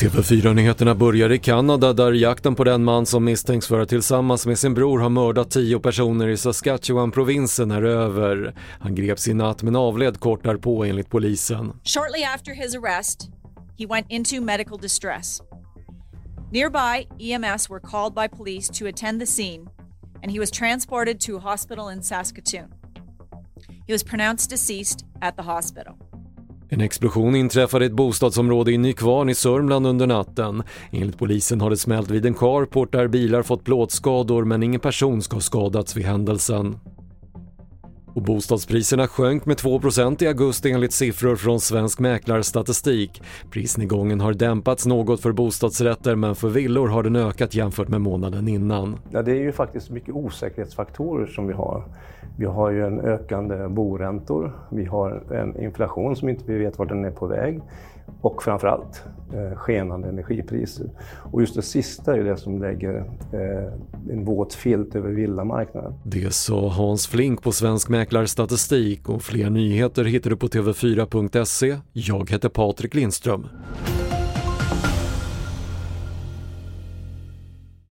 TV4-nyheterna börjar i Kanada där jakten på den man som misstänks för att tillsammans med sin bror ha mördat tio personer i Saskatchewan-provinsen är över. Han greps i natt men avled kort därpå enligt polisen. Shortly after his arrest, he went into medical distress. Nearby, EMS were called by police to attend the scene and he was transported to a hospital in Saskatoon. He was pronounced deceased at the hospital. En explosion inträffade i ett bostadsområde i Nykvarn i Sörmland under natten. Enligt polisen har det smält vid en carport där bilar fått plåtskador men ingen person ska ha skadats vid händelsen. Och bostadspriserna sjönk med 2% i augusti enligt siffror från Svensk Mäklarstatistik. Prisnedgången har dämpats något för bostadsrätter men för villor har den ökat jämfört med månaden innan. Ja, det är ju faktiskt mycket osäkerhetsfaktorer som vi har. Vi har ju en ökande boräntor, vi har en inflation som inte vi vet vart den är på väg och framförallt Eh, skenande energipriser. Och just det sista är det som lägger eh, en våt filt över villamarknaden. Det sa Hans Flink på Svensk Mäklarstatistik och fler nyheter hittar du på tv4.se. Jag heter Patrik Lindström.